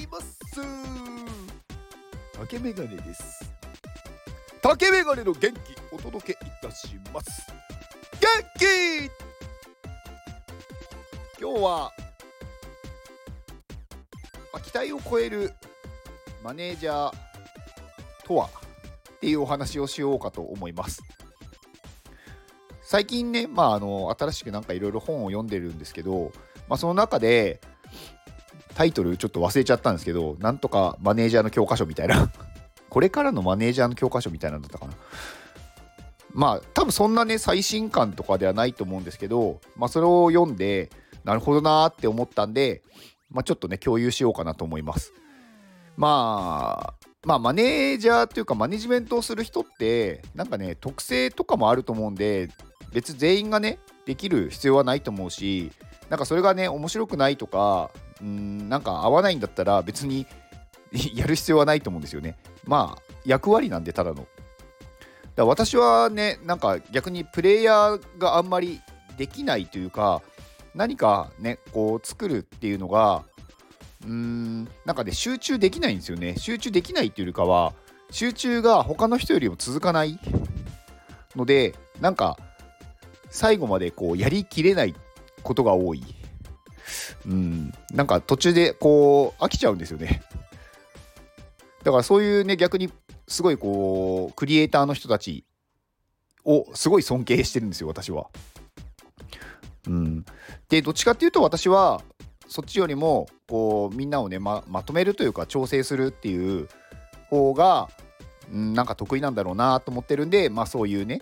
います。竹メガネです。竹メガネの元気お届けいたします。元気!今日は、まあ、期待を超えるマネージャーとはっていうお話をしようかと思います。最近ね、まあ、あの新しくなんかいろいろ本を読んでるんですけど、まあ、その中でタイトルちょっと忘れちゃったんですけどなんとかマネージャーの教科書みたいな。これからのマネージャーの教科書みたいなんだったかな。まあ多分そんなね最新刊とかではないと思うんですけど、まあ、それを読んでなるほどなーって思ったんで、まあ、ちょっとね共有しようかなと思います。まあまあマネージャーというかマネジメントをする人ってなんかね特性とかもあると思うんで別全員がねできる必要はないと思うしなんかそれがね面白くないとかうんなんか合わないんだったら別に やる必要はないと思うんですよね。まあ役割なんでただの。だ私はねなんか逆にプレイヤーがあんまりできないというか何かねこう作るっていうのがうーんなんかね集中できないんですよね。集中できないっていうよりかは集中が他の人よりも続かないのでなんか最後までこうやりきれないことが多い。うん、なんか途中でこう飽きちゃうんですよね。だからそういうね逆にすごいこうクリエイターの人たちをすごい尊敬してるんですよ私は。うん、でどっちかっていうと私はそっちよりもこうみんなをねままとめるというか調整するっていう方が、うん、なんか得意なんだろうなと思ってるんでまあそういうね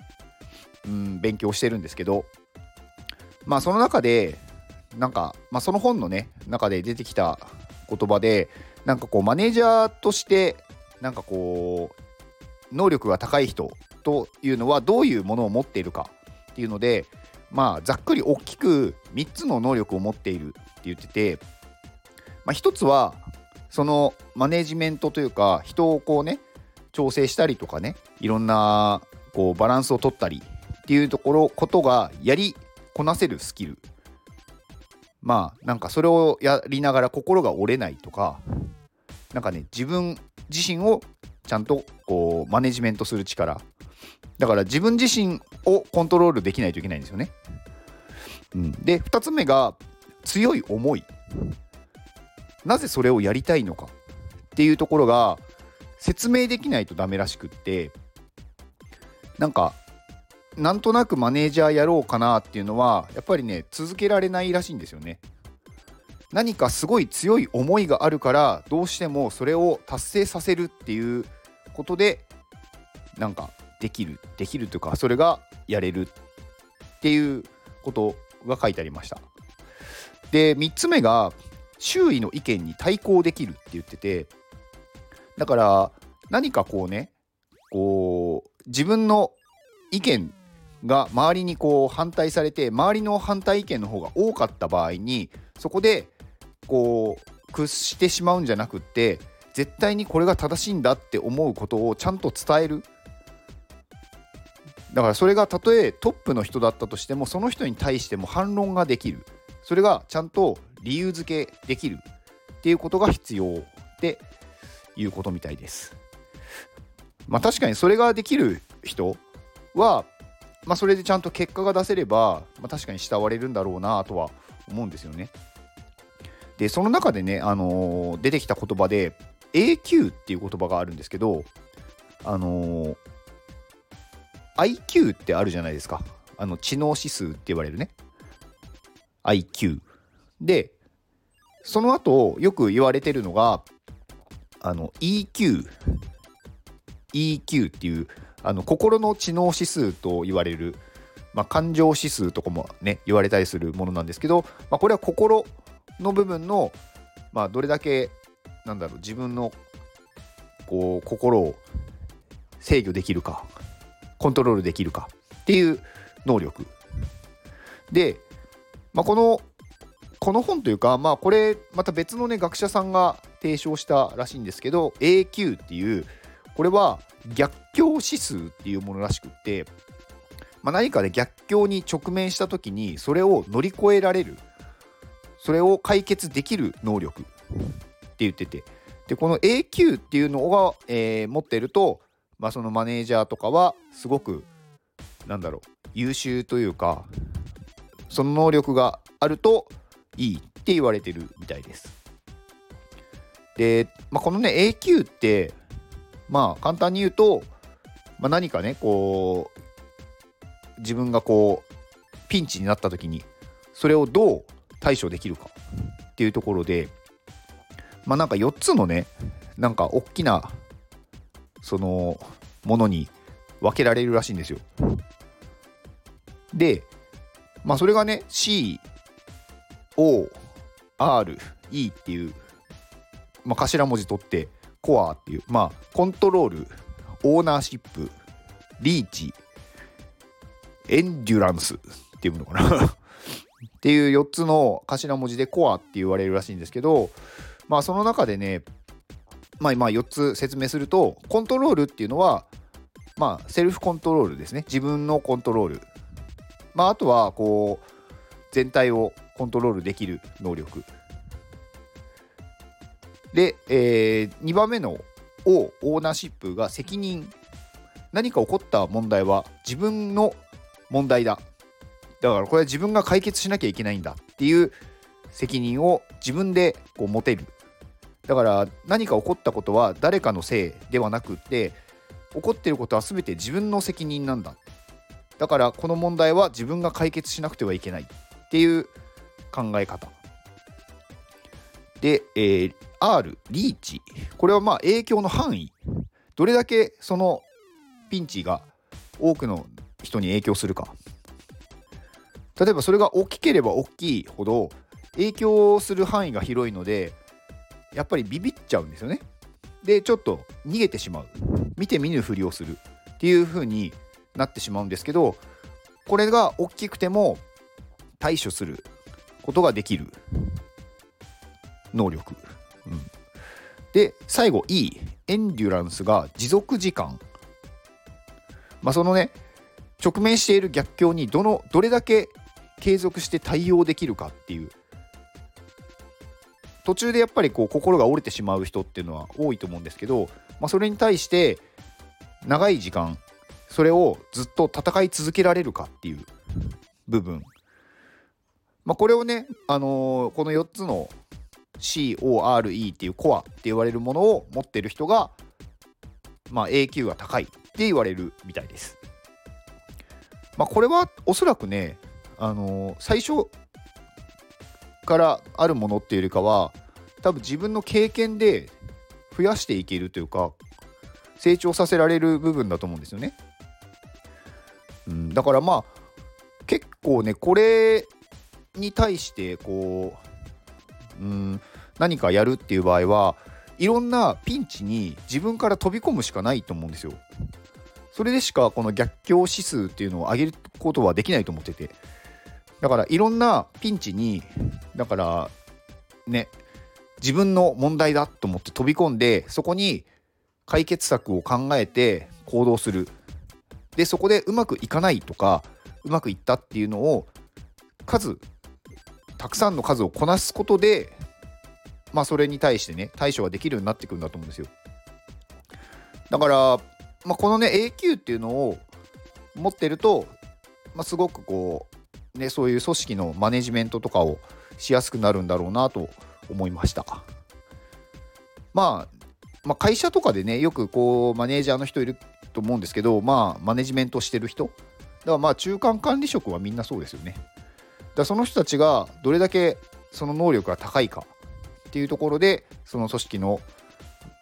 うん、勉強してるんですけど、まあその中で、なんか、まあその本のね、中で出てきた言葉で、なんかこうマネージャーとして、なんかこう、能力が高い人というのはどういうものを持っているかっていうので、まあざっくり大きく3つの能力を持っているって言ってて、まあ1つは、そのマネジメントというか人をこうね調整したりとかねいろんなこうバランスを取ったりっていうところことがやりこなせるスキル。まあなんかそれをやりながら心が折れないとかなんかね自分自身をちゃんとこうマネジメントする力。だから自分自身をコントロールできないといけないんですよね。うん、で2つ目が強い思い。なぜそれをやりたいのか。っていうところが説明できないとダメらしくって。なんかなんとなくマネージャーやろうかなっていうのはやっぱりね続けられないらしいんですよね。何かすごい強い思いがあるからどうしてもそれを達成させるっていうことでなんかできるできるというかそれがやれるっていうことが書いてありました。で3つ目が周囲の意見に対抗できるって言っててだから何かこうねこう自分の意見が周りにこう反対されて周りの反対意見の方が多かった場合にそこでこう屈してしまうんじゃなくって絶対にこれが正しいんだって思うことをちゃんと伝える。だからそれがたとえトップの人だったとしてもその人に対しても反論ができる。それがちゃんと理由付けできる。っていうことが必要っていうことみたいです。まあ確かにそれができる人はまあ、それでちゃんと結果が出せれば、まあ、確かに慕われるんだろうなとは思うんですよね。でその中でね、あのー、出てきた言葉で AQ っていう言葉があるんですけど、あのー、IQ ってあるじゃないですか。あの知能指数って言われるね。IQ。で、その後よく言われてるのが、あの EQ。EQ っていうあの心の知能指数と言われる、まあ、感情指数とかもね言われたりするものなんですけど、まあ、これは心の部分の、まあ、どれだけなんだろう自分のこう心を制御できるかコントロールできるかっていう能力。で、まあ、このこの本というかまあこれまた別のね学者さんが提唱したらしいんですけど AQ っていうこれは逆指数っていうものらしくって、まあ、何かで、逆境に直面した時にそれを乗り越えられるそれを解決できる能力って言っててでこの A q っていうのが、えー、持ってると、まあ、そのマネージャーとかはすごくなんだろう優秀というかその能力があるといいって言われてるみたいです。で、まあ、このね A q ってまあ簡単に言うと、まあ、何かねこう自分がこうピンチになった時にそれをどう対処できるかっていうところでまあなんか4つのねなんか大きなそのものに分けられるらしいんですよ。でまあそれがね C O R E っていう、まあ、頭文字取ってコアっていうまあコントロールオーナーシップリーチエンデュランスっていうのかな。っていう4つの頭文字でコアって言われるらしいんですけどまあその中でねまあ今4つ説明するとコントロールっていうのはまあセルフコントロールですね。自分のコントロール。まああとはこう全体をコントロールできる能力。で、えー、2番目の O オーナーシップが責任。何か起こった問題は自分の問題だ。だからこれは自分が解決しなきゃいけないんだっていう責任を自分でこう持てる。だから何か起こったことは誰かのせいではなくって起こっていることは全て自分の責任なんだ。だからこの問題は自分が解決しなくてはいけないっていう考え方。で、えー、R リーチこれはまあ影響の範囲どれだけそのピンチが多くの人に影響するか例えばそれが大きければ大きいほど影響する範囲が広いのでやっぱりビビっちゃうんですよね。でちょっと逃げてしまう見て見ぬふりをするっていう風になってしまうんですけどこれが大きくても対処することができる能力。うん、で最後 E エンデュランスが持続時間。まあそのね直面している逆境にどのどれだけ継続して対応できるかっていう。途中でやっぱりこう心が折れてしまう人っていうのは多いと思うんですけど、まあ、それに対して長い時間それをずっと戦い続けられるかっていう部分、まあ、これをね、あのー、この4つの CORE っていうコアって言われるものを持ってる人が、まあ、A q が高いって言われるみたいです。まあ、これはおそらくねあの最初からあるものっていうよりかは多分自分の経験で増やしていけるというか成長させられる部分だと思うんですよね。うん、だからまあ結構ねこれに対してこう、うん、何かやるっていう場合はいろんなピンチに自分から飛び込むしかないと思うんですよ。それでしかこの逆境指数っていうのを上げることはできないと思ってて。だからいろんなピンチにだからね自分の問題だと思って飛び込んでそこに解決策を考えて行動するでそこでうまくいかないとかうまくいったっていうのを数たくさんの数をこなすことでまあそれに対してね対処ができるようになってくるんだと思うんですよだから、まあ、このね A q っていうのを持ってると、まあ、すごくこうね、そういう組織のマネジメントとかをしやすくなるんだろうなと思いました。まあ、まあ、会社とかでねよくこうマネージャーの人いると思うんですけどまあマネジメントしてる人だからまあ中間管理職はみんなそうですよね。だその人たちがどれだけその能力が高いかっていうところでその組織の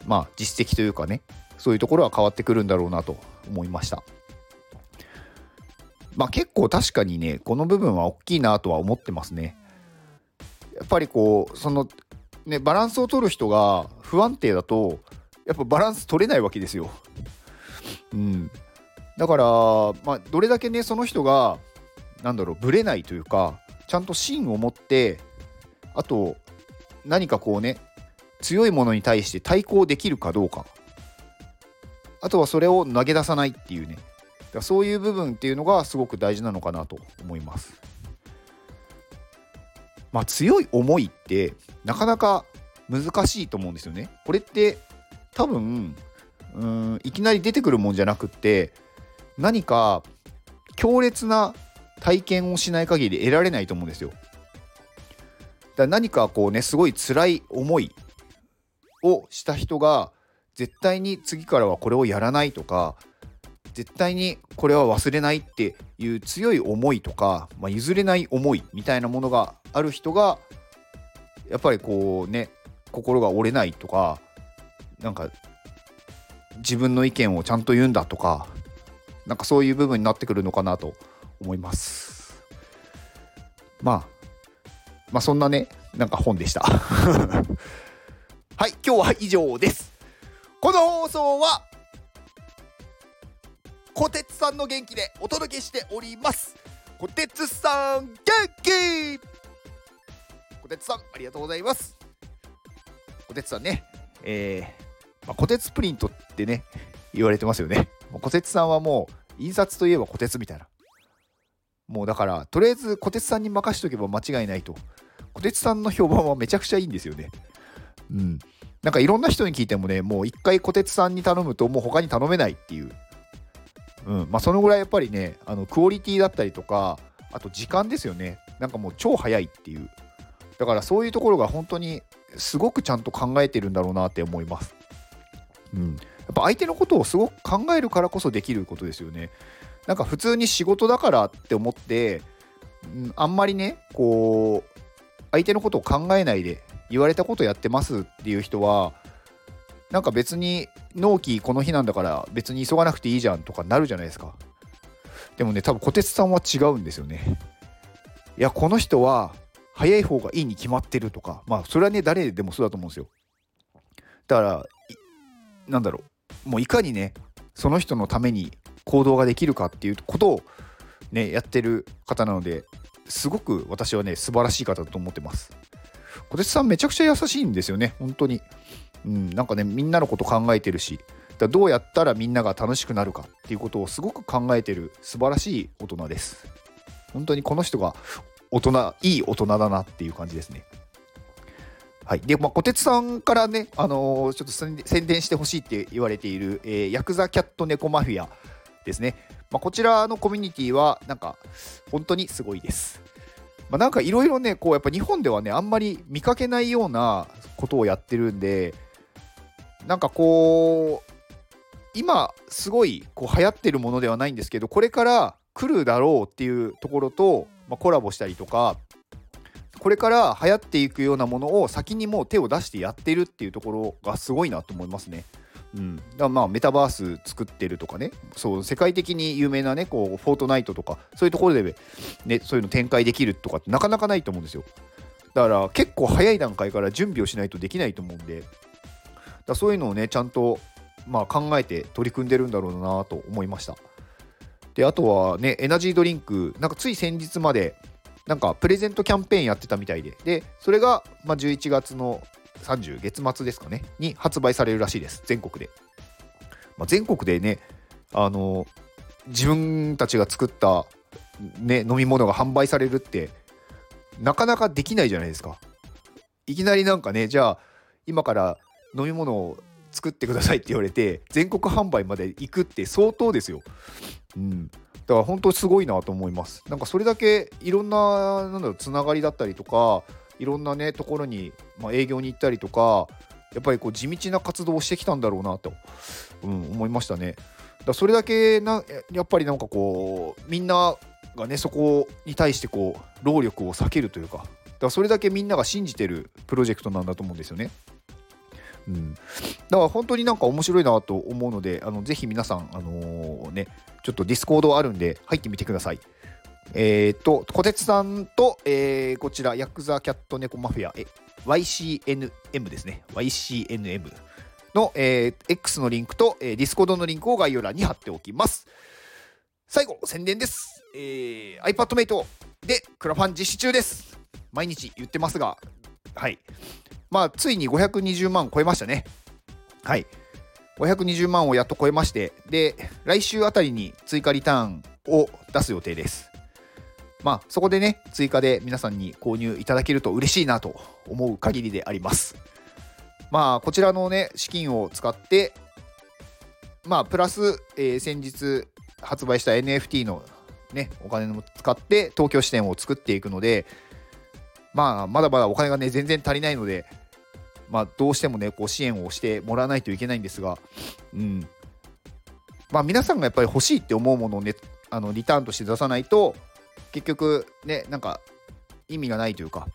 まあ実績というかねそういうところは変わってくるんだろうなと思いました。まあ結構確かにね、この部分は大きいなとは思ってますね。やっぱりこう、その、ね、バランスを取る人が不安定だと、やっぱバランス取れないわけですよ。うん。だから、まあ、どれだけね、その人が、なんだろう、ぶれないというか、ちゃんと芯を持って、あと、何かこうね、強いものに対して対抗できるかどうか。あとはそれを投げ出さないっていうね。だそういう部分っていうのがすごく大事なのかなと思います。まあ、強い思いってなかなか難しいと思うんですよね。これって多分うんいきなり出てくるもんじゃなくって何か強烈な体験をしない限り得られないと思うんですよ。だ何かこうねすごい辛い思いをした人が絶対に次からはこれをやらないとか絶対にこれは忘れないっていう強い思いとか、まあ、譲れない思いみたいなものがある人がやっぱりこうね心が折れないとかなんか自分の意見をちゃんと言うんだとかなんかそういう部分になってくるのかなと思います。まあまあそんなねなんか本でした。はい今日は以上です。この放送はこてつさんの元気でお届けしております。こてつさん元気！こてつさんありがとうございます。こてつさんねえー、まあ、こてつプリントってね言われてますよね。こてつさんはもう印刷といえばこてつみたいな。もうだからとりあえずこてつさんに任しとけば間違いないと。こてつさんの評判はめちゃくちゃいいんですよね。うん。なんかいろんな人に聞いてもねもう一回こてつさんに頼むともう他に頼めないっていう。うん。まあ、そのぐらいやっぱりねあのクオリティだったりとかあと時間ですよね。なんかもう超早いっていう。だからそういうところが本当にすごくちゃんと考えてるんだろうなって思います。うん、やっぱ相手のことをすごく考えるからこそできることですよね。なんか普通に仕事だからって思って、うん、あんまりねこう相手のことを考えないで言われたことやってますっていう人はなんか別に納期この日なんだから別に急がなくていいじゃんとかなるじゃないですか。でもね、多分小鉄さんは違うんですよね。いや、この人は早い方がいいに決まってるとか、まあそれはね、誰でもそうだと思うんですよ。だから、なんだろう、もういかにね、その人のために行動ができるかっていうことをね、やってる方なので、すごく私はね、素晴らしい方だと思ってます。小鉄さんめちゃくちゃ優しいんですよね、本当に。うん、なんかねみんなのこと考えてるしだどうやったらみんなが楽しくなるかっていうことをすごく考えてる素晴らしい大人です本当にこの人が大人いい大人だなっていう感じですねはい。で、まあ、小鉄さんからね、あのー、ちょっと宣伝してほしいって言われている、えー、ヤクザキャットネコマフィアですね。まあ、こちらのコミュニティは、なんか、本当にすごいです。まあ、なんかいろいろね、こう、やっぱ日本ではね、あんまり見かけないようなことをやってるんで、なんかこう今すごいこう流行ってるものではないんですけどこれから来るだろうっていうところと、まあ、コラボしたりとかこれから流行っていくようなものを先にもう手を出してやってるっていうところがすごいなと思いますね。うん、だまあメタバース作ってるとかねそう世界的に有名なねこうフォートナイトとかそういうところで、ね、そういうの展開できるとかってなかなかないと思うんですよ。だから結構早い段階から準備をしないとできないと思うんでだそういうのをねちゃんと、まあ、考えて取り組んでるんだろうなと思いました。であとはねエナジードリンクなんかつい先日までなんかプレゼントキャンペーンやってたみたいででそれが、まあ、11月の30月末ですかねに発売されるらしいです全国で、まあ、全国でねあの自分たちが作った、ね、飲み物が販売されるってなかなかできないじゃないですかいきなりなんかねじゃあ今から飲み物を作ってくださいって言われて全国販売まで行くって相当ですよ。うん、だから本当すごいなと思います。なんかそれだけいろんななんだろうつながりだったりとかいろんなねところに、まあ、営業に行ったりとかやっぱりこう地道な活動をしてきたんだろうなと、うん、思いましたね。だそれだけなやっぱりなんかこうみんながねそこに対してこう労力を割けるというかだからそれだけみんなが信じてるプロジェクトなんだと思うんですよね。うん、だから本当になんか面白いなと思うので、あのぜひ皆さん、あのー、ね、ちょっとディスコードあるんで入ってみてください。えっ、ー、と、小鉄さんと、えー、こちら、ヤクザキャットネコマフィア、え YCNM ですね。YCNM の、えー、X のリンクと、えー、ディスコードのリンクを概要欄に貼っておきます。最後、宣伝です。えー、iPadMate でクラファン実施中です。毎日言ってますが、はい。まあ、ついに520万超えましたね。はい。520万をやっと超えまして、で、来週あたりに追加リターンを出す予定です。まあ、そこでね、追加で皆さんに購入いただけると嬉しいなと思う限りであります。まあこちらのね資金を使ってまあプラス、えー、先日発売した NFT のねお金も使って東京支店を作っていくのでまあまだまだお金がね全然足りないのでまあどうしてもねこう支援をしてもらわないといけないんですがうんまあ皆さんがやっぱり欲しいって思うものをねあのリターンとして出さないと結局ねなんか意味がないというか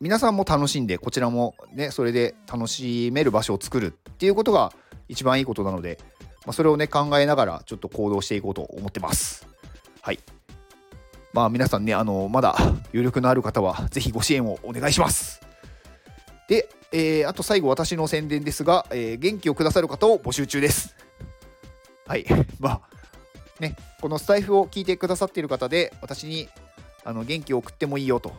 皆さんも楽しんでこちらもねそれで楽しめる場所を作るっていうことが一番いいことなので、まあ、それをね考えながらちょっと行動していこうと思ってます。はい。まあ皆さんねあのまだ余力のある方は是非ご支援をお願いします。で、えー、あと最後私の宣伝ですが、えー、元気をくださる方を募集中です。はい。まあねこのスタイフを聞いてくださっている方で私にあの元気を送ってもいいよと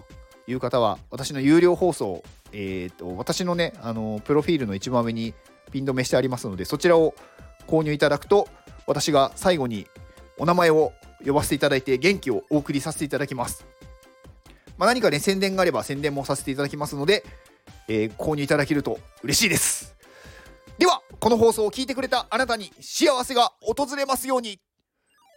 いう方は、私の有料放送、えーと、私のね、あのプロフィールの一番上にピン止めしてありますので、そちらを購入いただくと、私が最後にお名前を呼ばせていただいて、元気をお送りさせていただきます。まあ、何かね、宣伝があれば宣伝もさせていただきますので、えー、購入いただけると嬉しいです。では、この放送を聞いてくれたあなたに幸せが訪れますように。